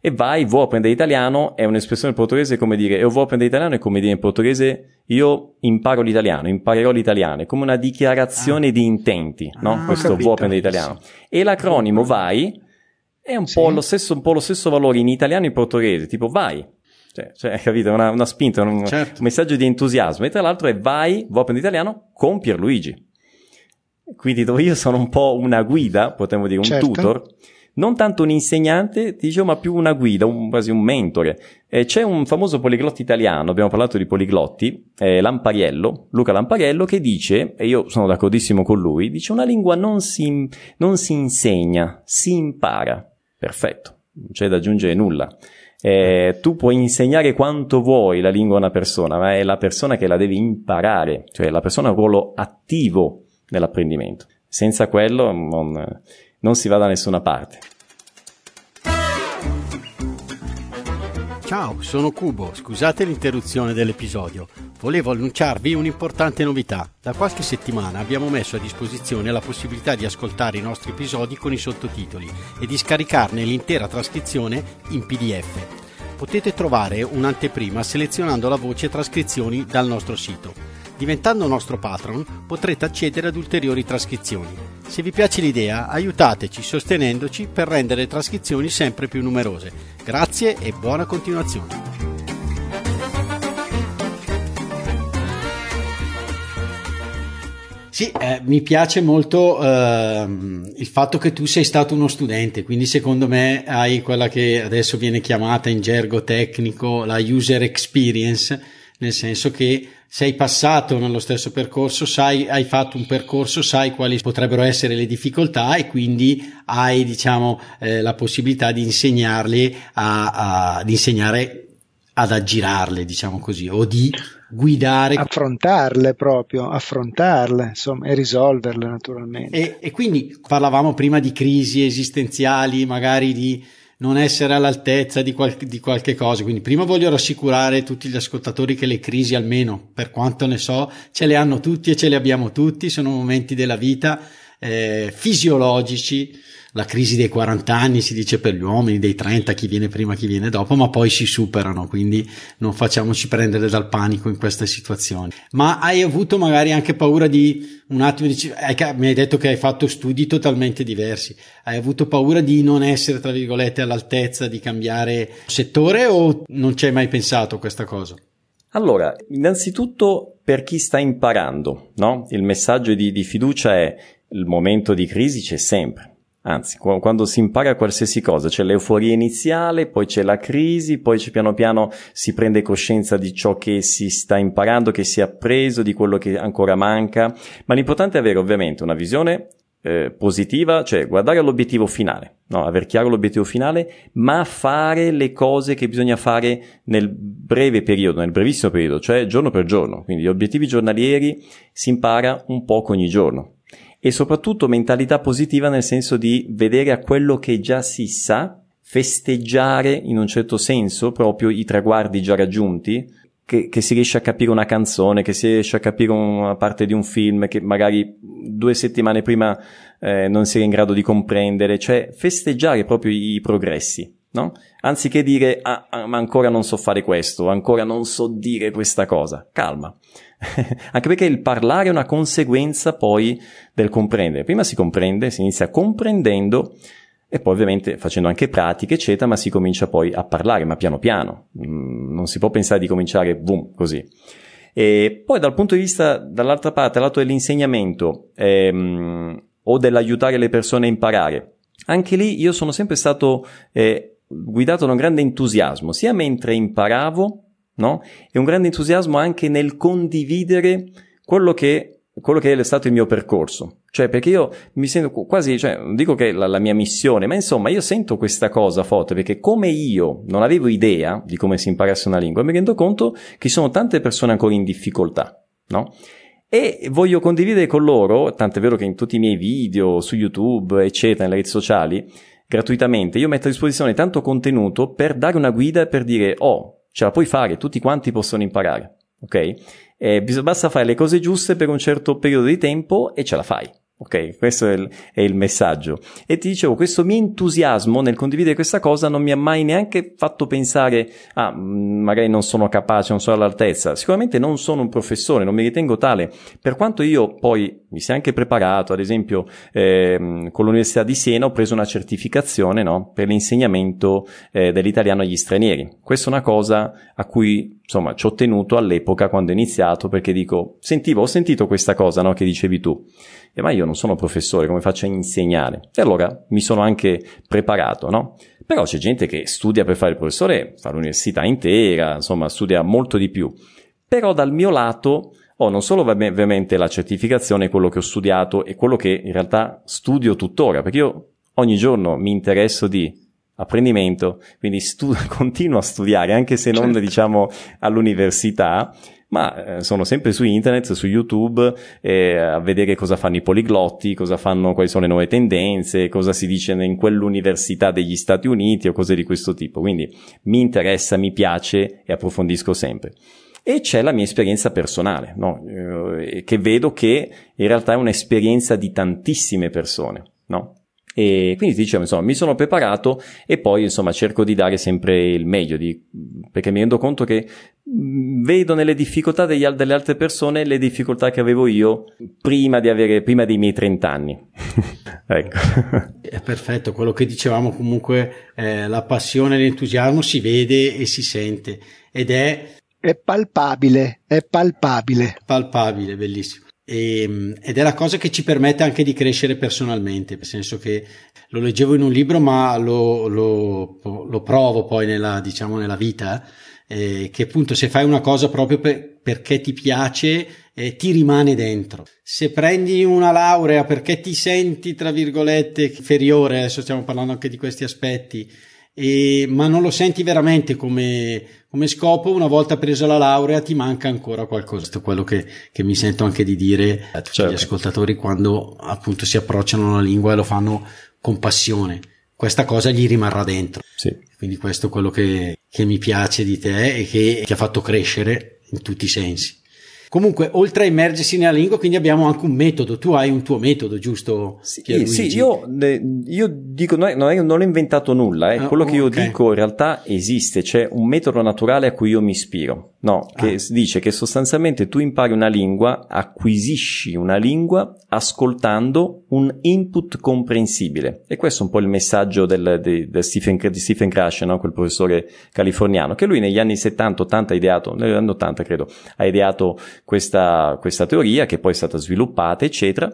E vai, vuoi apprendere italiano, è un'espressione portoghese come dire, e vuoi apprendere italiano è come dire in portoghese, io imparo l'italiano, imparerò l'italiano, è come una dichiarazione ah. di intenti, no? Ah, Questo vuoi apprendere italiano. E l'acronimo vai, è un, sì. po lo stesso, un po' lo stesso valore in italiano e in portoghese, tipo vai. Cioè, cioè *laughs* capito? Una, una spinta, un, certo. un, messaggio di entusiasmo. E tra l'altro è vai, Vop in italiano, con Pierluigi. Quindi dove io sono un po' una guida, potremmo dire un certo. tutor, non tanto un insegnante, dicevo, ma più una guida, un, quasi un mentore. Eh, c'è un famoso poliglotti italiano, abbiamo parlato di poliglotti, eh, Lampariello, Luca Lampariello, che dice, e io sono d'accordissimo con lui, dice una lingua non si, non si insegna, si impara. Perfetto, non c'è da aggiungere nulla. Eh, tu puoi insegnare quanto vuoi la lingua a una persona, ma è la persona che la deve imparare, cioè la persona ha un ruolo attivo nell'apprendimento. Senza quello non, non si va da nessuna parte. Ciao, sono Cubo, scusate l'interruzione dell'episodio. Volevo annunciarvi un'importante novità. Da qualche settimana abbiamo messo a disposizione la possibilità di ascoltare i nostri episodi con i sottotitoli e di scaricarne l'intera trascrizione in PDF. Potete trovare un'anteprima selezionando la voce trascrizioni dal nostro sito. Diventando nostro patron potrete accedere ad ulteriori trascrizioni. Se vi piace l'idea, aiutateci sostenendoci per rendere le trascrizioni sempre più numerose. Grazie e buona continuazione. Sì, eh, mi piace molto eh, il fatto che tu sei stato uno studente, quindi secondo me hai quella che adesso viene chiamata in gergo tecnico la user experience, nel senso che sei passato nello stesso percorso, sai, hai fatto un percorso, sai quali potrebbero essere le difficoltà e quindi hai, diciamo, eh, la possibilità di insegnarli a, a, di insegnare ad aggirarle, diciamo così, o di guidare. Affrontarle proprio, affrontarle, insomma, e risolverle naturalmente. E, e quindi parlavamo prima di crisi esistenziali, magari di non essere all'altezza di, qual- di qualche cosa. Quindi prima voglio rassicurare tutti gli ascoltatori che le crisi, almeno per quanto ne so, ce le hanno tutti e ce le abbiamo tutti, sono momenti della vita eh, fisiologici la crisi dei 40 anni si dice per gli uomini, dei 30 chi viene prima, chi viene dopo, ma poi si superano, quindi non facciamoci prendere dal panico in queste situazioni. Ma hai avuto magari anche paura di un attimo, di, mi hai detto che hai fatto studi totalmente diversi, hai avuto paura di non essere, tra virgolette, all'altezza di cambiare settore o non ci hai mai pensato a questa cosa? Allora, innanzitutto per chi sta imparando, no? Il messaggio di, di fiducia è il momento di crisi c'è sempre Anzi, quando si impara qualsiasi cosa, c'è l'euforia iniziale, poi c'è la crisi, poi piano piano si prende coscienza di ciò che si sta imparando, che si è appreso, di quello che ancora manca. Ma l'importante è avere ovviamente una visione eh, positiva, cioè guardare all'obiettivo finale, no? aver chiaro l'obiettivo finale, ma fare le cose che bisogna fare nel breve periodo, nel brevissimo periodo, cioè giorno per giorno. Quindi gli obiettivi giornalieri si impara un poco ogni giorno e soprattutto mentalità positiva nel senso di vedere a quello che già si sa, festeggiare in un certo senso proprio i traguardi già raggiunti, che, che, si riesce a capire una canzone, che si riesce a capire una parte di un film che magari due settimane prima eh, non si era in grado di comprendere, cioè festeggiare proprio i, progressi, no? Anziché dire, ah, ah, ma ancora non so fare questo, ancora non so dire questa cosa. Calma. *laughs* Anche perché il parlare è una conseguenza poi del comprendere. Prima si comprende, si inizia comprendendo e poi ovviamente facendo anche pratiche, eccetera, ma si comincia poi a parlare, ma piano piano. Mm, non si può pensare di cominciare boom, così. E poi dal punto di vista, dall'altra parte, lato dell'insegnamento ehm, o dell'aiutare le persone a imparare, anche lì io sono sempre stato eh, guidato da un grande entusiasmo, sia mentre imparavo, no? E un grande entusiasmo anche nel condividere quello che quello che è stato il mio percorso. Cioè, perché io mi sento quasi, cioè, non dico che è la, la, mia missione, ma insomma, io sento questa cosa forte perché come io non avevo idea di come si imparasse una lingua, mi rendo conto che ci sono tante persone ancora in difficoltà, no? E voglio condividere con loro, tant'è vero che in tutti i miei video, su YouTube, eccetera, nelle reti sociali, gratuitamente, io metto a disposizione tanto contenuto per dare una guida e per dire, oh, ce la puoi fare, tutti quanti possono imparare, ok? Eh, basta fare le cose giuste per un certo periodo di tempo e ce la fai. Ok, questo è il, è il, messaggio. E ti dicevo, questo mio entusiasmo nel condividere questa cosa non mi ha mai neanche fatto pensare, ah, mm, magari non sono capace, non sono all'altezza. Sicuramente non sono un professore, non mi ritengo tale. Per quanto io poi mi sia anche preparato, ad esempio, eh, con l'Università di Siena ho preso una certificazione, no, per l'insegnamento eh, dell'italiano agli stranieri. Questa è una cosa a cui, insomma, ci ho tenuto all'epoca quando ho iniziato, perché dico, sentivo, ho sentito questa cosa, no, che dicevi tu. E ma io non sono professore, come faccio a insegnare? E allora mi sono anche preparato, no? Però c'è gente che studia per fare il professore, fa l'università intera, insomma, studia molto di più. Però dal mio lato ho non solo ovviamente la certificazione, quello che ho studiato e quello che in realtà studio tuttora, perché io ogni giorno mi interesso di apprendimento, quindi stu- *laughs* continuo a studiare, anche se non certo. diciamo all'università, ma eh, sono sempre su internet, su YouTube, eh, a vedere cosa fanno i poliglotti, cosa fanno, quali sono le nuove tendenze, cosa si dice in quell'università degli Stati Uniti o cose di questo tipo. Quindi mi interessa, mi piace e approfondisco sempre. E c'è la mia esperienza personale, no? eh, che vedo che in realtà è un'esperienza di tantissime persone. No? E quindi ti dicevo, insomma, mi sono preparato e poi, insomma, cerco di dare sempre il meglio, di, perché mi rendo conto che mm, vedo nelle difficoltà degli, delle altre persone le difficoltà che avevo io prima di avere, prima dei miei 30 anni. *laughs* ecco. È perfetto, quello che dicevamo comunque, eh, la passione e l'entusiasmo si vede e si sente ed è... È palpabile, è palpabile. Palpabile, bellissimo. E, ehm, ed è la cosa che ci permette anche di crescere personalmente, nel senso che lo leggevo in un libro, ma lo, lo, lo provo poi nella, diciamo, nella vita, eh, che appunto se fai una cosa proprio per, perché ti piace, eh, ti rimane dentro. Se prendi una laurea perché ti senti, tra virgolette, inferiore, adesso stiamo parlando anche di questi aspetti, e, ma non lo senti veramente come, come scopo, una volta presa la laurea ti manca ancora qualcosa. Questo è quello che, che mi sento anche di dire a tutti certo. gli ascoltatori quando appunto si approcciano alla lingua e lo fanno con passione. Questa cosa gli rimarrà dentro. Sì. Quindi questo è quello che, che mi piace di te e che ti ha fatto crescere in tutti i sensi. Comunque, oltre a immergersi nella lingua, quindi abbiamo anche un metodo. Tu hai un tuo metodo, giusto? Sì, sì io, io, dico, non, è, non, ho inventato nulla, eh. ah, quello che io okay. dico in realtà esiste, c'è un metodo naturale a cui io mi ispiro. No, che ah. dice che sostanzialmente tu impari una lingua, acquisisci una lingua ascoltando un input comprensibile. E questo è un po' il messaggio del, de, de Stephen, di Stephen Crash, no? quel professore californiano, che lui negli anni 70-80 ha ideato, negli anni 80 credo, ha ideato questa, questa teoria che poi è stata sviluppata, eccetera,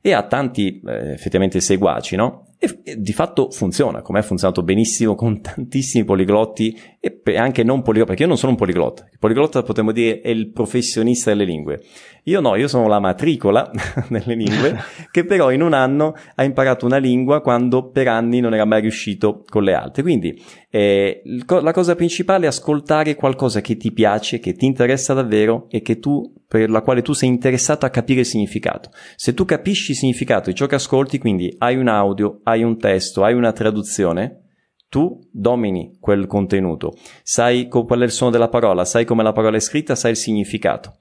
e ha tanti eh, effettivamente seguaci, no? E, di fatto funziona, come è funzionato benissimo con tantissimi poliglotti e anche non poliglotti, perché io non sono un poliglotta. Il poliglotta potremmo dire è il professionista delle lingue. Io no, io sono la matricola *laughs* nelle lingue, *laughs* che però in un anno ha imparato una lingua quando per anni non era mai riuscito con le altre. Quindi eh, la cosa principale è ascoltare qualcosa che ti piace, che ti interessa davvero e che tu, per la quale tu sei interessato a capire il significato. Se tu capisci il significato di ciò che ascolti, quindi hai un audio, hai un testo, hai una traduzione, tu domini quel contenuto, sai qual è il suono della parola, sai come la parola è scritta, sai il significato.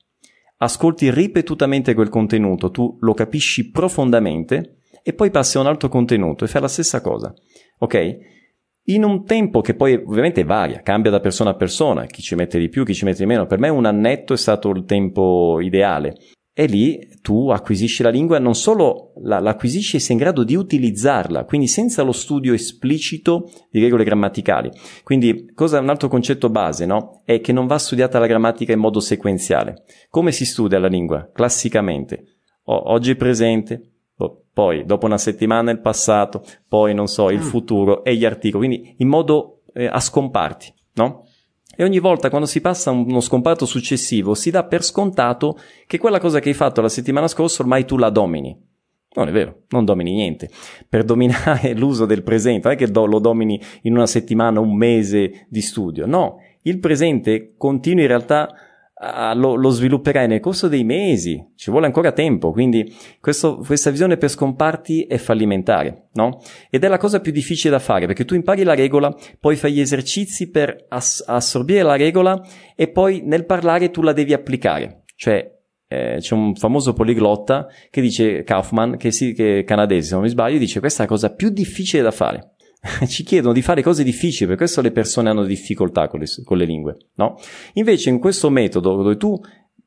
Ascolti ripetutamente quel contenuto, tu lo capisci profondamente e poi passi a un altro contenuto e fai la stessa cosa. Ok? In un tempo che poi ovviamente varia, cambia da persona a persona, chi ci mette di più, chi ci mette di meno. Per me un annetto è stato il tempo ideale e lì tu acquisisci la lingua, non solo la, l'acquisisci e sei in grado di utilizzarla, quindi senza lo studio esplicito di regole grammaticali. Quindi, cosa, un altro concetto base, no? È che non va studiata la grammatica in modo sequenziale. Come si studia la lingua? Classicamente. O, oggi presente, poi dopo una settimana il passato, poi non so, il mm. futuro e gli articoli, quindi in modo eh, a scomparti, no? E ogni volta quando si passa a uno scomparto successivo si dà per scontato che quella cosa che hai fatto la settimana scorsa ormai tu la domini. Non è vero, non domini niente. Per dominare *laughs* l'uso del presente, non è che lo domini in una settimana, un mese di studio. No, il presente continua in realtà Lo, lo, svilupperai nel corso dei mesi, ci vuole ancora tempo, quindi questo, questa visione per scomparti è fallimentare, no? Ed è la cosa più difficile da fare, perché tu impari la regola, poi fai gli esercizi per ass- assorbire la regola e poi nel parlare tu la devi applicare. Cioè, eh, c'è un famoso poliglotta che dice, Kaufman, che, si, che è canadese se non mi sbaglio, dice questa è la cosa più difficile da fare. *laughs* ci chiedono di fare cose difficili, per questo le persone hanno difficoltà con le, con le lingue, no? Invece in questo metodo dove tu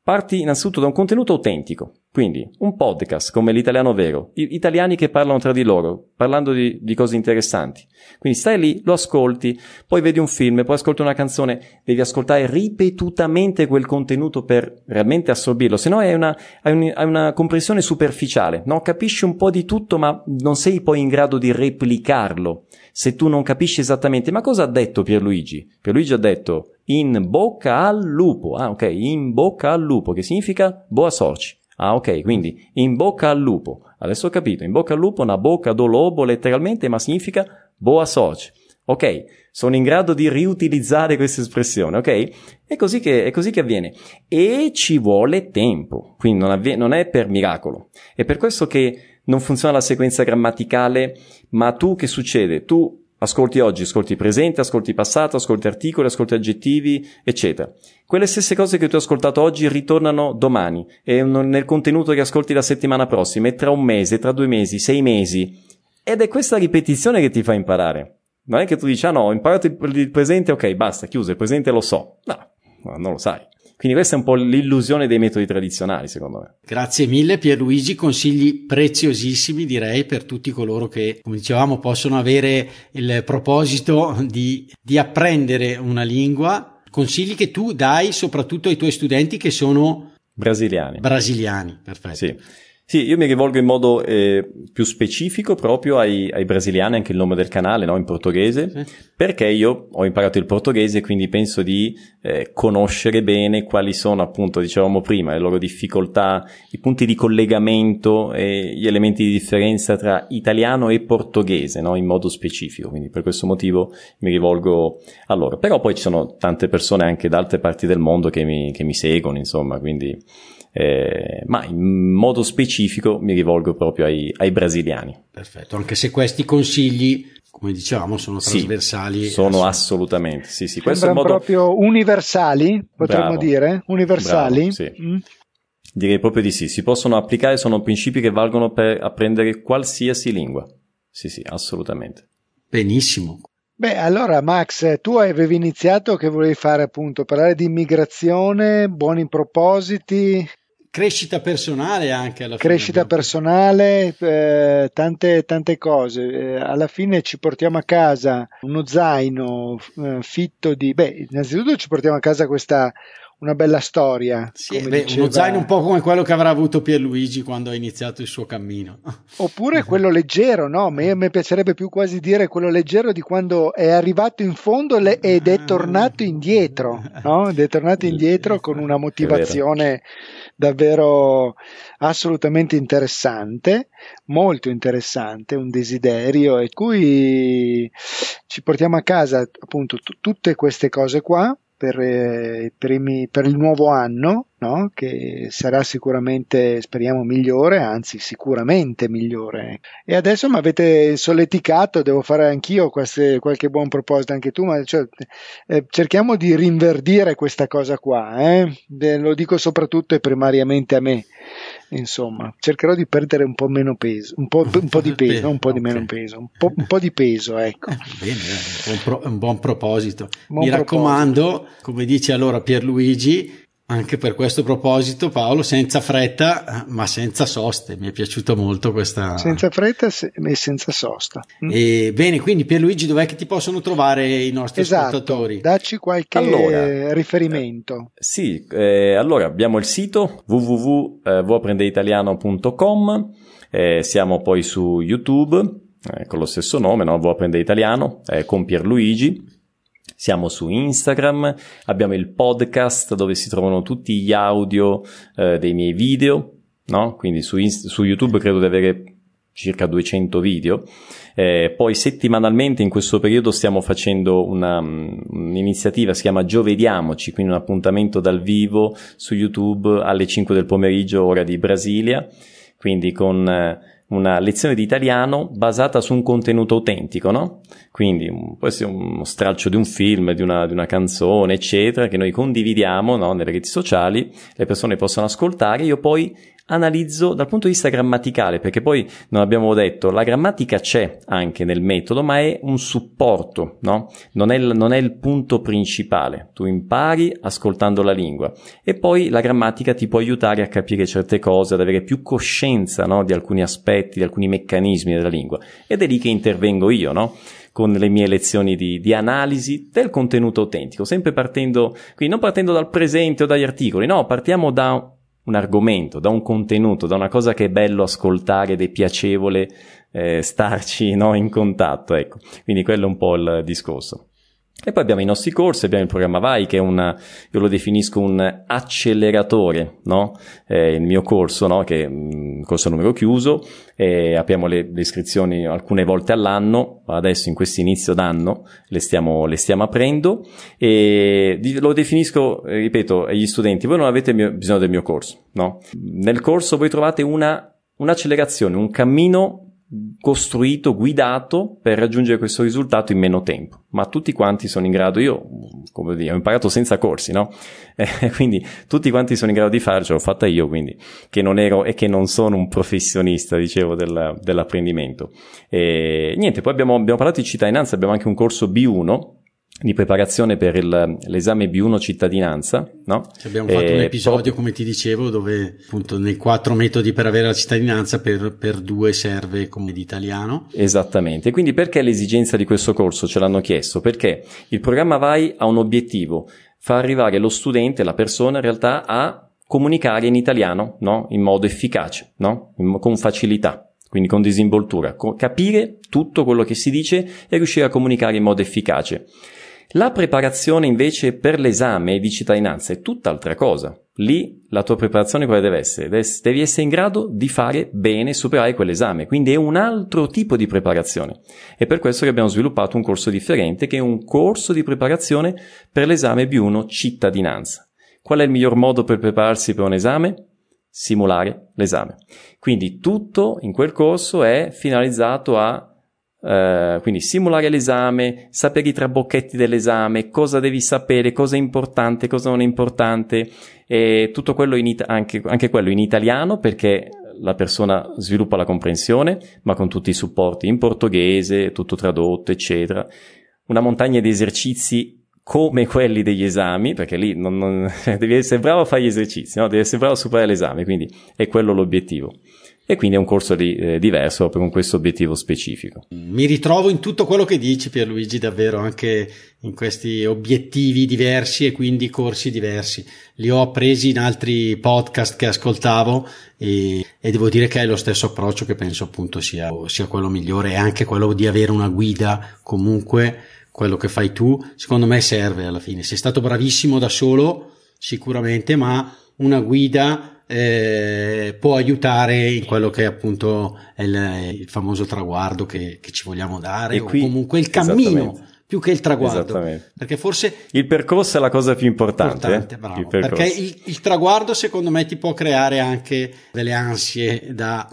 parti innanzitutto da un contenuto autentico, quindi un podcast come l'italiano vero, italiani che parlano tra di loro, parlando di, di, cose interessanti. Quindi stai lì, lo ascolti, poi vedi un film, poi ascolti una canzone, devi ascoltare ripetutamente quel contenuto per realmente assorbirlo, se no hai una, hai, un, hai una comprensione superficiale, no? Capisci un po' di tutto ma non sei poi in grado di replicarlo se tu non capisci esattamente. Ma cosa ha detto Pierluigi? Pierluigi ha detto in bocca al lupo. Ah, ok, in bocca al lupo, che significa boa sorci. Ah, ok, quindi in bocca al lupo. Adesso ho capito, in bocca al lupo, una bocca do lobo letteralmente, ma significa boa sorci. Ok, sono in grado di riutilizzare questa espressione, ok? È così che, è così che avviene. E ci vuole tempo, quindi non, avviene, non è per miracolo. È per questo che non funziona la sequenza grammaticale, ma tu che succede? Tu Ascolti oggi, ascolti presente, ascolti passato, ascolti articoli, ascolti aggettivi, eccetera. Quelle stesse cose che tu hai ascoltato oggi ritornano domani e nel contenuto che ascolti la settimana prossima e tra un mese, tra due mesi, sei mesi. Ed è questa ripetizione che ti fa imparare. Non è che tu dici, ah no, ho imparato il presente, ok, basta, chiuso, il presente lo so. No, non lo sai. Quindi questa è un po' l'illusione dei metodi tradizionali, secondo me. Grazie mille Pierluigi, consigli preziosissimi direi per tutti coloro che, come dicevamo, possono avere il proposito di, di apprendere una lingua. Consigli che tu dai soprattutto ai tuoi studenti che sono brasiliani. Brasiliani, perfetto. Sì. Sì, io mi rivolgo in modo eh, più specifico proprio ai, ai, brasiliani, anche il nome del canale, no? in portoghese, sì. perché io ho imparato il portoghese, quindi penso di eh, conoscere bene quali sono, appunto, dicevamo prima, le loro difficoltà, i punti di collegamento e gli elementi di differenza tra italiano e portoghese, no? in modo specifico. Quindi per questo motivo mi rivolgo a loro. Però poi ci sono tante persone anche da altre parti del mondo che mi, che mi seguono, insomma, quindi eh, ma in modo specifico mi rivolgo proprio ai, ai, brasiliani. Perfetto, anche se questi consigli, come dicevamo, sono trasversali. Sì, sono assolutamente, sì, sì. Questo è modo... proprio universali, potremmo Bravo. dire, universali. Bravo, sì. Mm. Direi proprio di sì, si possono applicare, sono principi che valgono per apprendere qualsiasi lingua. Sì, sì, assolutamente. Benissimo. Beh, allora Max, tu avevi iniziato che volevi fare appunto parlare di immigrazione, buoni propositi, crescita personale anche alla fine. Crescita personale, eh, tante, tante cose. Eh, alla fine ci portiamo a casa uno zaino eh, fitto di... Beh, innanzitutto ci portiamo a casa questa una bella storia. Sì, beh, diceva... uno zaino un po' come quello che avrà avuto Pierluigi quando ha iniziato il suo cammino. *laughs* Oppure quello leggero, no? A me, mi piacerebbe più quasi dire quello leggero di quando è arrivato in fondo ed è tornato indietro, no? Ed è tornato indietro con una motivazione davvero assolutamente interessante, molto interessante, un desiderio e cui ci portiamo a casa appunto t- tutte queste cose qua per, eh, per, i, per il nuovo anno, no? che sarà sicuramente, speriamo, migliore, anzi sicuramente migliore. E adesso mi avete solleticato, devo fare anch'io queste, qualche buon proposito, anche tu, ma cioè, eh, cerchiamo di rinverdire questa cosa qua, eh? lo dico soprattutto e primariamente a me insomma, cercherò di perdere un po' meno peso, un po', un po di *laughs* peso, un po' di meno peso, un po', un po', di peso, ecco. Eh, *laughs* bene, un, pro, un buon proposito. Buon Mi proposito. raccomando, come dice allora Pierluigi, anche per questo proposito, Paolo, senza fretta, ma senza soste. Mi è piaciuto molto questa. Senza fretta e senza sosta. Mm. E, bene, quindi Pierluigi, dov'è che ti possono trovare i nostri esatto, ascoltatori? Dacci qualche allora, riferimento. Eh, sì, eh, allora abbiamo il sito www.voaprendeitaliano.com, eh, siamo poi su YouTube eh, con lo stesso nome, no? Italiano, eh, con Pierluigi siamo su Instagram, abbiamo il podcast dove si trovano tutti gli audio eh, dei miei video, no? Quindi su, Inst- su YouTube credo di avere circa 200 video. Eh, poi settimanalmente in questo periodo stiamo facendo una, um, un'iniziativa, si chiama Giovediamoci, quindi un appuntamento dal vivo su YouTube alle 5 del pomeriggio, ora di Brasilia, quindi con... Una lezione di italiano basata su un contenuto autentico, no? Quindi può essere uno stralcio di un film, di una, di una canzone, eccetera, che noi condividiamo no? nelle reti sociali, le persone possono ascoltare, io poi analizzo dal punto di vista grammaticale, perché poi non abbiamo detto, la grammatica c'è anche nel metodo, ma è un supporto, no? Non è, il, non è il punto principale. Tu impari ascoltando la lingua e poi la grammatica ti può aiutare a capire certe cose, ad avere più coscienza, no? Di alcuni aspetti, di alcuni meccanismi della lingua. Ed è lì che intervengo io, no? con le mie lezioni di, di, analisi del contenuto autentico, sempre partendo, quindi non partendo dal presente o dagli articoli, no, partiamo da un argomento, da un contenuto, da una cosa che è bello ascoltare ed è piacevole eh, starci *laughs* no, in contatto. Ecco. Quindi quello è un po' il discorso. E poi abbiamo i nostri corsi, abbiamo il programma VAI che è un, io lo definisco un acceleratore, no? Eh, il mio corso, no? Che è un corso a numero chiuso, eh, apriamo le, le, iscrizioni alcune volte all'anno, adesso in questo inizio d'anno le stiamo, le stiamo aprendo e lo definisco, ripeto, agli studenti, voi non avete mio, bisogno del mio corso, no? Nel corso voi trovate una, un'accelerazione, un cammino costruito, guidato per raggiungere questo risultato in meno tempo. Ma tutti quanti sono in grado, io, come dire, ho imparato senza corsi, no? *laughs* Eh, quindi tutti quanti sono in grado di farlo, l'ho fatta io, quindi, che non ero e che non sono un professionista, dicevo, del, dell'apprendimento. E niente, poi abbiamo, abbiamo parlato di cittadinanza, abbiamo anche un corso B1, di preparazione per il, l'esame B1 cittadinanza. No? Abbiamo fatto un episodio, proprio... come ti dicevo, dove appunto nei quattro metodi per avere la cittadinanza per, per due serve come di italiano. Esattamente. Quindi perché l'esigenza di questo corso? Ce l'hanno chiesto. Perché il programma VAI ha un obiettivo, far arrivare lo studente, la persona in realtà a comunicare in italiano, no? In modo efficace, no? Con facilità quindi con disinvoltura, capire tutto quello che si dice e riuscire a comunicare in modo efficace. La preparazione invece per l'esame di cittadinanza è tutt'altra cosa. Lì la tua preparazione quale deve essere? Devi essere in grado di fare bene superare quell'esame, quindi è un altro tipo di preparazione. È per questo che abbiamo sviluppato un corso differente che è un corso di preparazione per l'esame B1 cittadinanza. Qual è il miglior modo per prepararsi per un esame? Simulare l'esame. Quindi tutto in quel corso è finalizzato a Uh, quindi simulare l'esame, sapere i trabocchetti dell'esame, cosa devi sapere, cosa è importante, cosa non è importante, e tutto quello in it- anche, anche quello in italiano perché la persona sviluppa la comprensione, ma con tutti i supporti in portoghese, tutto tradotto, eccetera. Una montagna di esercizi come quelli degli esami, perché lì non, non, *laughs* devi essere bravo a fare gli esercizi, no? devi essere bravo a superare l'esame, quindi è quello l'obiettivo e quindi è un corso di, eh, diverso con questo obiettivo specifico. Mi ritrovo in tutto quello che dici Pierluigi davvero anche in questi obiettivi diversi e quindi corsi diversi. Li ho appresi in altri podcast che ascoltavo e, e devo dire che è lo stesso approccio che penso appunto sia, sia quello migliore e anche quello di avere una guida comunque quello che fai tu secondo me serve alla fine. Sei stato bravissimo da solo sicuramente ma una guida eh, può aiutare in quello che appunto è il, il famoso traguardo che, che, ci vogliamo dare e o qui, comunque il cammino più che il traguardo. Perché forse il percorso è la cosa più importante. importante bravo, il perché il, il, traguardo, secondo me, ti può creare anche delle ansie da.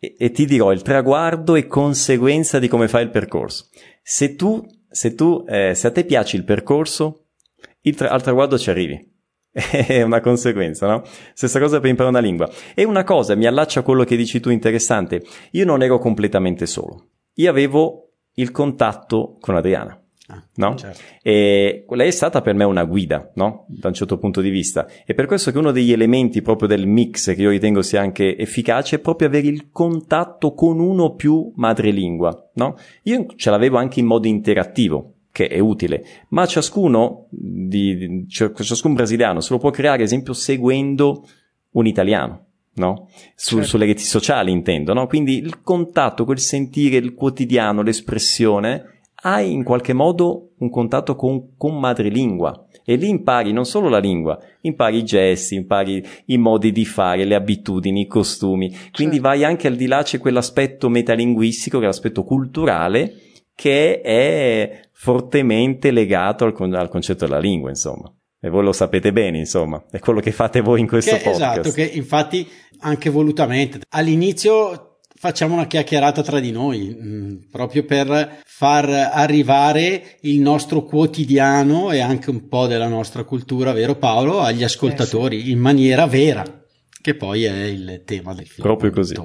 E, e, ti dirò: il traguardo è conseguenza di come fai il percorso. Se tu, se tu, eh, se a te piace il percorso, il tra- al traguardo ci arrivi. È una conseguenza, no? Stessa cosa per imparare una lingua. E una cosa, mi allaccia a quello che dici tu interessante. Io non ero completamente solo. Io avevo il contatto con Adriana. Ah, no? Certo. E lei è stata per me una guida, no? Da un certo punto di vista. E per questo che uno degli elementi proprio del mix che io ritengo sia anche efficace è proprio avere il contatto con uno più madrelingua, no? Io ce l'avevo anche in modo interattivo, che è utile, ma ciascuno di, di ciascun brasiliano se lo può creare, ad esempio, seguendo un italiano no? Su, certo. Sulle reti sociali intendo, no? Quindi il contatto, quel sentire, il quotidiano, l'espressione hai in qualche modo un contatto con, con madrelingua e lì impari non solo la lingua, impari i gesti, impari i modi di fare, le abitudini, i costumi, quindi certo. vai anche al di là, c'è quell'aspetto metalinguistico, che è l'aspetto culturale, che è fortemente legato al, al concetto della lingua, insomma. E voi lo sapete bene, insomma, è quello che fate voi in questo che, podcast. Esatto, che infatti anche volutamente all'inizio facciamo una chiacchierata tra di noi, mh, mm, proprio per far arrivare il nostro quotidiano e anche un po' della nostra cultura, vero Paolo, agli ascoltatori eh sì. in maniera vera, che poi è il tema del film. Proprio così.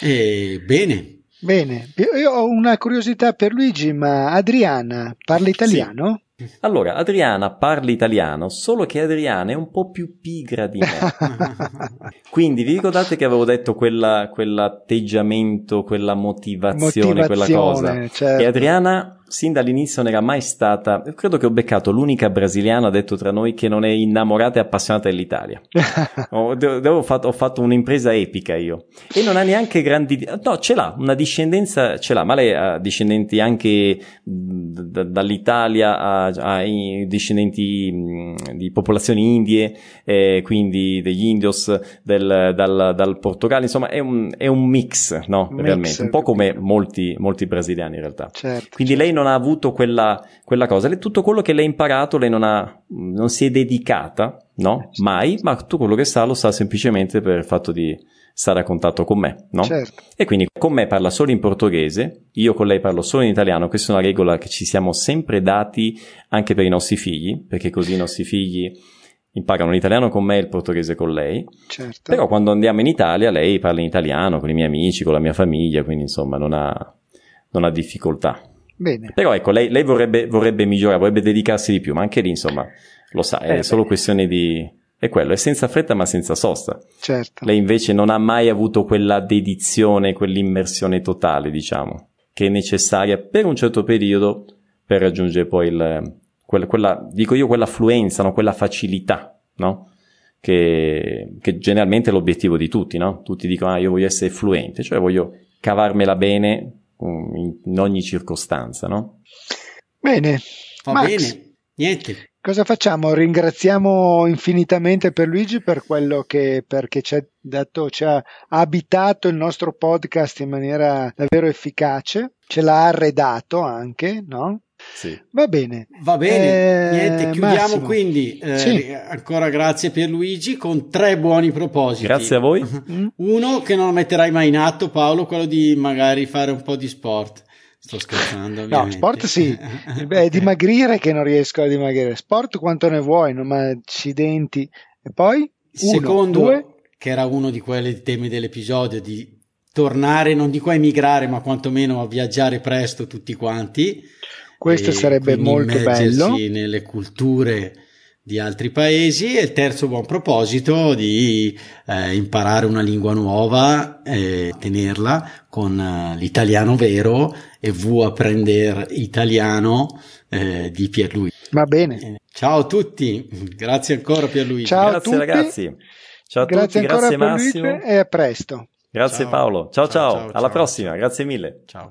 E, bene. Bene, io ho una curiosità per Luigi, ma Adriana parla italiano? Sì. Allora, Adriana parla italiano, solo che Adriana è un po' più pigra di me. *laughs* Quindi vi ricordate che avevo detto quella, quell'atteggiamento, quella motivazione, motivazione quella cosa? Certo. E Adriana sin dall'inizio non era mai stata, credo che ho beccato l'unica brasiliana, detto tra noi, che non è innamorata e appassionata dell'Italia. *laughs* ho, ho, fatto, ho, fatto, un'impresa epica io. E non ha neanche grandi, no, ce l'ha, una discendenza ce l'ha, ma lei ha discendenti anche d- dall'Italia, ha, ha discendenti mh, di popolazioni indie, eh, quindi degli indios, del, dal, dal, Portogallo, insomma è un, è un mix, no, mix, realmente, un po' come molti, molti brasiliani in realtà. Certo, quindi certo. lei non ha avuto quella, quella cosa. Tutto quello che lei ha imparato, lei non, ha, non si è dedicata, no? Mai, ma tutto quello che sa lo sa semplicemente per il fatto di stare a contatto con me, no? Certo. E quindi con me parla solo in portoghese, io con lei parlo solo in italiano, questa è una regola che ci siamo sempre dati anche per i nostri figli, perché così i nostri figli imparano l'italiano con me e il portoghese con lei. Certo. Però quando andiamo in Italia lei parla in italiano con i miei amici, con la mia famiglia, quindi insomma non ha, non ha difficoltà. Bene. Però ecco, lei, lei vorrebbe, vorrebbe, migliorare, vorrebbe dedicarsi di più, ma anche lì, insomma, lo sa, è eh, solo beh. questione di... È quello, è senza fretta ma senza sosta. Certo. Lei invece non ha mai avuto quella dedizione, quell'immersione totale, diciamo, che è necessaria per un certo periodo per raggiungere poi il, quella, quella dico io, quella fluenza, no? quella facilità, no? Che, che, generalmente è l'obiettivo di tutti, no? Tutti dicono, ah, io voglio essere fluente, cioè voglio cavarmela bene in ogni circostanza, no? Bene. Va Max, bene. Niente. Cosa facciamo? Ringraziamo infinitamente per Luigi per quello che perché ci ha, dato, ci ha abitato il nostro podcast in maniera davvero efficace, ce l'ha arredato anche, no? Sì. Va bene. Va bene, eh, niente, chiudiamo Massimo. quindi. Eh, sì. Ancora grazie Pierluigi con tre buoni propositi. Grazie a voi. *laughs* Uno che non metterai mai in atto, Paolo, quello di magari fare un po' di sport. Sto scherzando. *laughs* Ovviamente. No, sport sì. *laughs* Beh, dimagrire che non riesco a dimagrire. Sport quanto ne vuoi, non ma accidenti. E poi? Uno, Secondo, due. che era uno di quelli temi dell'episodio, di tornare, non dico a emigrare, ma quantomeno a viaggiare presto tutti quanti. Questo sarebbe molto bello. nelle culture di altri paesi e il terzo buon proposito di eh, imparare una lingua nuova e tenerla con eh, l'italiano vero e vu apprender italiano eh, di Pierluigi. Va bene. Eh, ciao a tutti, grazie ancora Pierluigi. Ciao grazie a tutti. ragazzi. Ciao a grazie tutti, grazie Massimo. E a presto. Grazie ciao. Paolo. Ciao ciao, ciao. alla ciao. prossima, grazie mille. Ciao.